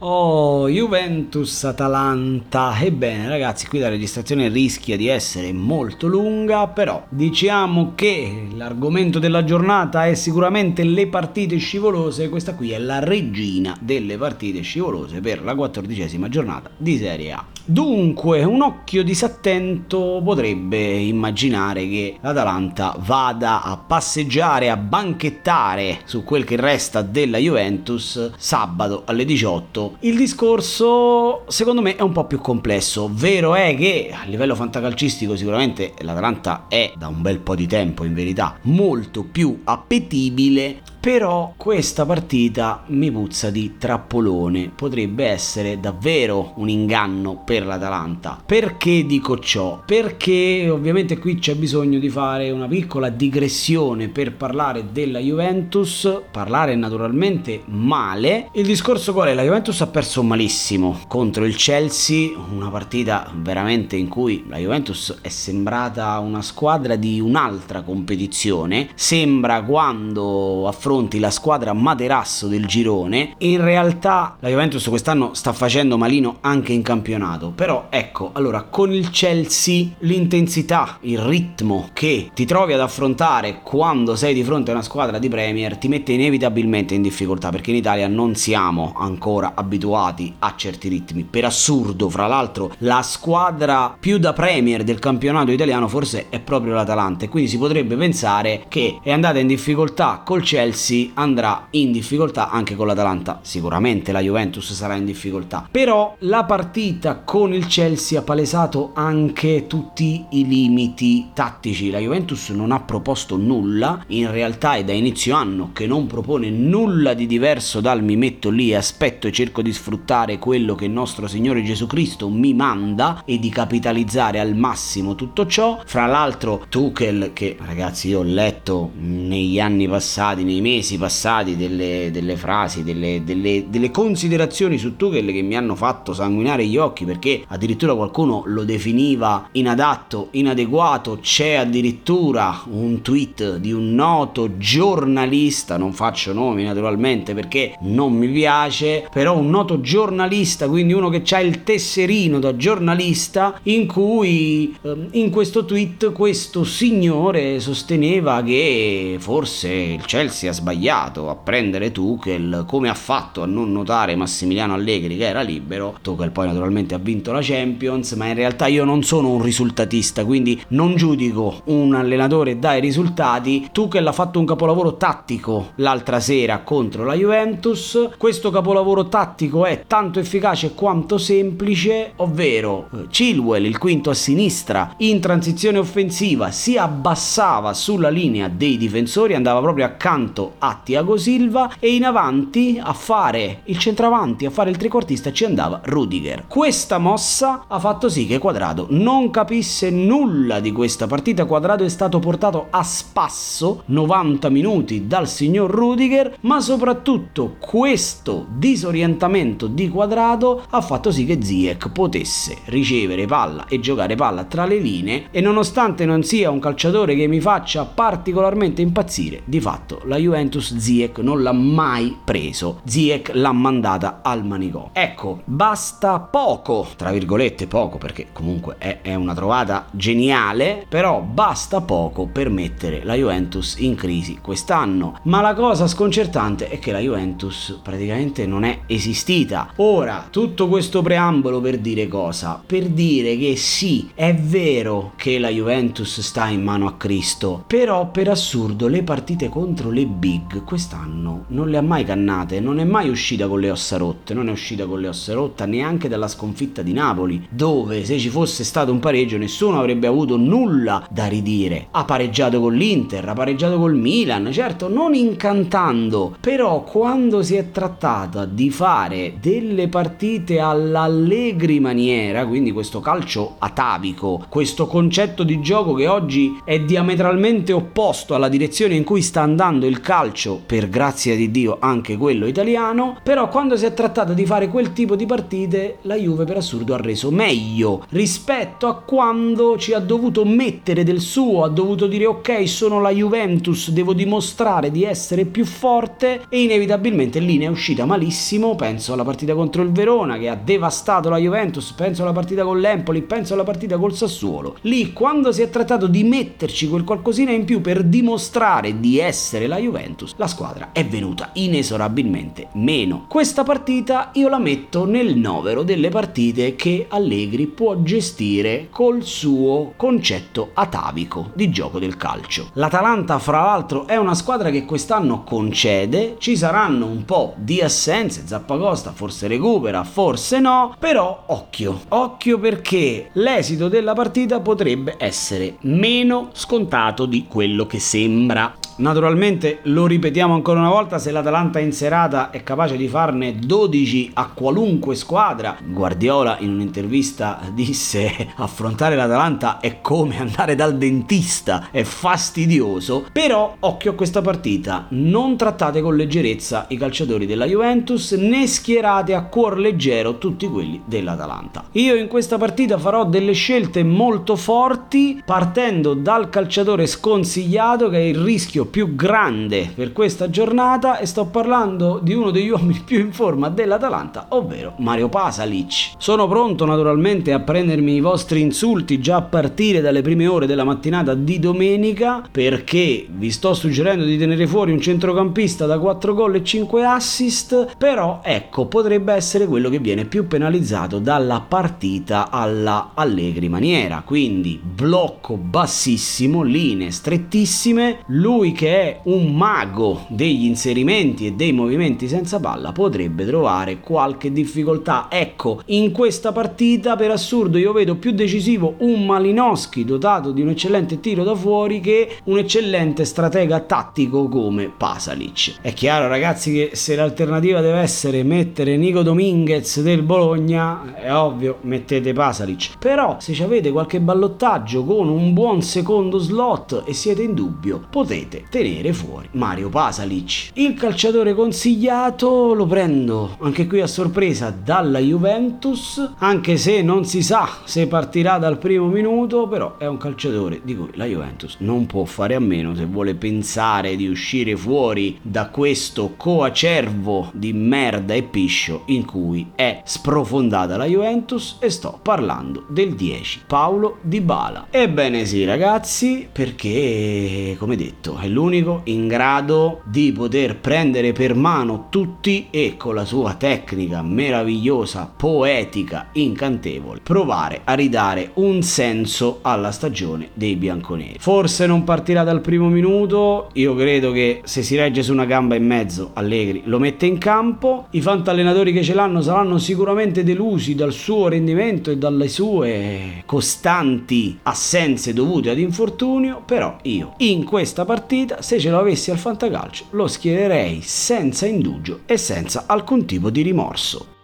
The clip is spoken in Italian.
Oh, Juventus-Atalanta. Ebbene, ragazzi, qui la registrazione rischia di essere molto lunga, però diciamo che l'argomento della giornata è sicuramente le partite scivolose. Questa qui è la regina delle partite scivolose per la quattordicesima giornata di Serie A. Dunque, un occhio disattento potrebbe immaginare che l'Atalanta vada a passeggiare, a banchettare su quel che resta della Juventus sabato alle 18 il discorso secondo me è un po' più complesso. Vero è che a livello fantacalcistico sicuramente l'Atalanta è da un bel po' di tempo in verità molto più appetibile però questa partita mi puzza di trappolone, potrebbe essere davvero un inganno per l'Atalanta. Perché dico ciò? Perché ovviamente qui c'è bisogno di fare una piccola digressione per parlare della Juventus, parlare naturalmente male. Il discorso qual è? La Juventus ha perso malissimo contro il Chelsea, una partita veramente in cui la Juventus è sembrata una squadra di un'altra competizione, sembra quando affronta affronti la squadra materasso del girone. In realtà la Juventus quest'anno sta facendo malino anche in campionato. Però ecco allora con il Chelsea l'intensità il ritmo che ti trovi ad affrontare quando sei di fronte a una squadra di Premier ti mette inevitabilmente in difficoltà perché in Italia non siamo ancora abituati a certi ritmi. Per assurdo fra l'altro la squadra più da Premier del campionato italiano forse è proprio l'Atalanta. E quindi si potrebbe pensare che è andata in difficoltà col Chelsea Chelsea andrà in difficoltà anche con l'Atalanta. Sicuramente la Juventus sarà in difficoltà. Però la partita con il Chelsea ha palesato anche tutti i limiti tattici. La Juventus non ha proposto nulla, in realtà è da inizio anno che non propone nulla di diverso dal mi metto lì e aspetto e cerco di sfruttare quello che il nostro Signore Gesù Cristo mi manda e di capitalizzare al massimo tutto ciò. Fra l'altro Tuchel che ragazzi io ho letto negli anni passati, nei mesi passati delle, delle frasi, delle, delle, delle, considerazioni su Tuchel che mi hanno fatto sanguinare gli occhi perché addirittura qualcuno lo definiva inadatto, inadeguato. C'è addirittura un tweet di un noto giornalista, non faccio nomi naturalmente perché non mi piace, però un noto giornalista, quindi uno che ha il tesserino da giornalista, in cui ehm, in questo tweet questo signore sosteneva che forse il Chelsea ha sbagliato a prendere Tuchel come ha fatto a non notare Massimiliano Allegri che era libero. Tuchel poi naturalmente ha vinto la Champions ma in realtà io non sono un risultatista quindi non giudico un allenatore dai risultati. Tuchel ha fatto un capolavoro tattico l'altra sera contro la Juventus. Questo capolavoro tattico è tanto efficace quanto semplice ovvero eh, Chilwell il quinto a sinistra in transizione offensiva si abbassava sulla linea dei difensori andava proprio accanto a Tiago Silva e in avanti a fare il centravanti, a fare il trequartista ci andava Rudiger. Questa mossa ha fatto sì che Quadrado non capisse nulla di questa partita. Quadrado è stato portato a spasso 90 minuti dal signor Rudiger, ma soprattutto questo disorientamento di Quadrado ha fatto sì che Ziek potesse ricevere palla e giocare palla tra le linee e nonostante non sia un calciatore che mi faccia particolarmente impazzire, di fatto la Juventus Juventus Ziek non l'ha mai preso. Ziek l'ha mandata al manicomio. Ecco, basta poco, tra virgolette poco, perché comunque è, è una trovata geniale, però basta poco per mettere la Juventus in crisi quest'anno. Ma la cosa sconcertante è che la Juventus praticamente non è esistita. Ora, tutto questo preambolo per dire cosa? Per dire che sì, è vero che la Juventus sta in mano a Cristo, però per assurdo le partite contro le B Big quest'anno non le ha mai cannate, non è mai uscita con le ossa rotte, non è uscita con le ossa rotte neanche dalla sconfitta di Napoli, dove se ci fosse stato un pareggio nessuno avrebbe avuto nulla da ridire. Ha pareggiato con l'Inter, ha pareggiato col Milan, certo non incantando, però quando si è trattata di fare delle partite all'allegri maniera, quindi questo calcio atavico, questo concetto di gioco che oggi è diametralmente opposto alla direzione in cui sta andando il calcio, calcio, per grazia di Dio anche quello italiano, però quando si è trattato di fare quel tipo di partite la Juve per assurdo ha reso meglio rispetto a quando ci ha dovuto mettere del suo, ha dovuto dire ok sono la Juventus, devo dimostrare di essere più forte e inevitabilmente lì ne è uscita malissimo, penso alla partita contro il Verona che ha devastato la Juventus, penso alla partita con l'Empoli, penso alla partita col Sassuolo. Lì quando si è trattato di metterci quel qualcosina in più per dimostrare di essere la Juventus, la squadra è venuta inesorabilmente meno. Questa partita io la metto nel novero delle partite che Allegri può gestire col suo concetto atavico di gioco del calcio. L'Atalanta, fra l'altro, è una squadra che quest'anno concede, ci saranno un po' di assenze, Zappacosta forse recupera, forse no, però occhio, occhio perché l'esito della partita potrebbe essere meno scontato di quello che sembra. Naturalmente lo ripetiamo ancora una volta, se l'Atalanta in serata è capace di farne 12 a qualunque squadra, Guardiola in un'intervista disse affrontare l'Atalanta è come andare dal dentista, è fastidioso, però occhio a questa partita, non trattate con leggerezza i calciatori della Juventus né schierate a cuor leggero tutti quelli dell'Atalanta. Io in questa partita farò delle scelte molto forti partendo dal calciatore sconsigliato che è il rischio più grande per questa giornata e sto parlando di uno degli uomini più in forma dell'Atalanta, ovvero Mario Pasalic. Sono pronto naturalmente a prendermi i vostri insulti già a partire dalle prime ore della mattinata di domenica perché vi sto suggerendo di tenere fuori un centrocampista da 4 gol e 5 assist, però ecco, potrebbe essere quello che viene più penalizzato dalla partita alla Allegri maniera, quindi blocco bassissimo, linee strettissime, lui che è un mago degli inserimenti e dei movimenti senza palla potrebbe trovare qualche difficoltà. Ecco, in questa partita per assurdo io vedo più decisivo un Malinowski dotato di un eccellente tiro da fuori che un eccellente stratega tattico come Pasalic. È chiaro ragazzi che se l'alternativa deve essere mettere Nico Dominguez del Bologna, è ovvio, mettete Pasalic. Però se avete qualche ballottaggio con un buon secondo slot e siete in dubbio, potete tenere fuori Mario Pasalic. Il calciatore consigliato lo prendo anche qui a sorpresa dalla Juventus, anche se non si sa se partirà dal primo minuto, però è un calciatore di cui la Juventus non può fare a meno se vuole pensare di uscire fuori da questo coacervo di merda e piscio in cui è sprofondata la Juventus e sto parlando del 10 Paolo Di Bala. Ebbene sì ragazzi, perché come detto è l'unico in grado di poter prendere per mano tutti e con la sua tecnica meravigliosa, poetica, incantevole, provare a ridare un senso alla stagione dei bianconeri. Forse non partirà dal primo minuto, io credo che se si regge su una gamba e mezzo Allegri lo mette in campo, i fantallenatori che ce l'hanno saranno sicuramente delusi dal suo rendimento e dalle sue costanti assenze dovute ad infortunio, però io in questa partita partita, se ce lo avessi al fantacalcio, lo schiererei senza indugio e senza alcun tipo di rimorso.